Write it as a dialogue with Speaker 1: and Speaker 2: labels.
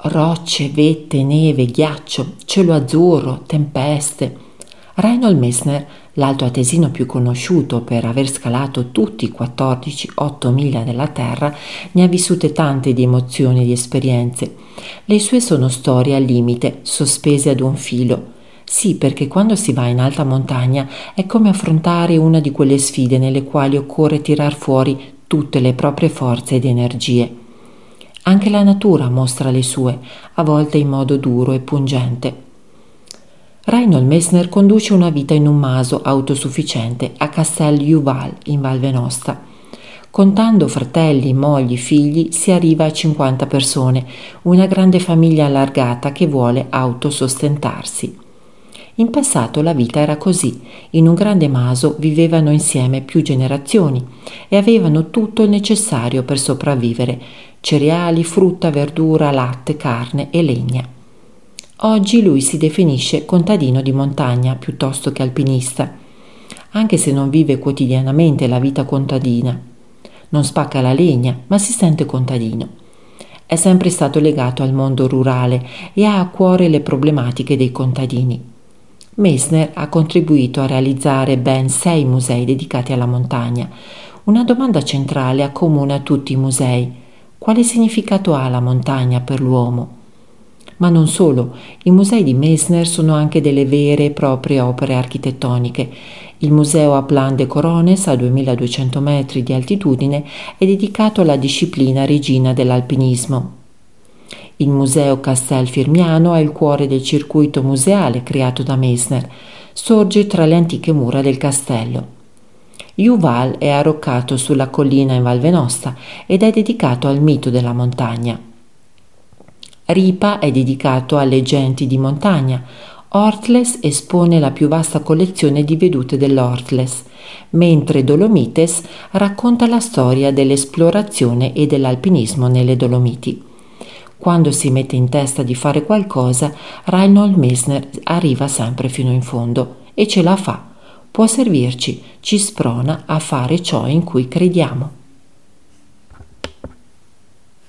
Speaker 1: Rocce, vette, neve, ghiaccio, cielo azzurro, tempeste. Reinhold Messner, l'alto atesino più conosciuto per aver scalato tutti i 14-8 miglia della Terra, ne ha vissute tante di emozioni e di esperienze. Le sue sono storie al limite, sospese ad un filo. Sì, perché quando si va in alta montagna è come affrontare una di quelle sfide nelle quali occorre tirar fuori tutte le proprie forze ed energie. Anche la natura mostra le sue, a volte in modo duro e pungente. Reinhold Messner conduce una vita in un maso autosufficiente a Castel Juval in Val Venosta. Contando fratelli, mogli, figli, si arriva a 50 persone, una grande famiglia allargata che vuole autosostentarsi. In passato la vita era così, in un grande maso vivevano insieme più generazioni e avevano tutto il necessario per sopravvivere, cereali, frutta, verdura, latte, carne e legna. Oggi lui si definisce contadino di montagna piuttosto che alpinista, anche se non vive quotidianamente la vita contadina. Non spacca la legna, ma si sente contadino. È sempre stato legato al mondo rurale e ha a cuore le problematiche dei contadini. Messner ha contribuito a realizzare ben sei musei dedicati alla montagna. Una domanda centrale accomuna tutti i musei. Quale significato ha la montagna per l'uomo? Ma non solo, i musei di Messner sono anche delle vere e proprie opere architettoniche. Il museo a Plan de Corones, a 2200 metri di altitudine, è dedicato alla disciplina regina dell'alpinismo. Il museo Castel Firmiano è il cuore del circuito museale creato da Messner. Sorge tra le antiche mura del castello. Juval è arroccato sulla collina in Val Venosta ed è dedicato al mito della montagna. Ripa è dedicato alle genti di montagna. Ortles espone la più vasta collezione di vedute dell'Ortles, mentre Dolomites racconta la storia dell'esplorazione e dell'alpinismo nelle Dolomiti. Quando si mette in testa di fare qualcosa, Reinhold Messner arriva sempre fino in fondo e ce la fa. Può servirci, ci sprona a fare ciò in cui crediamo.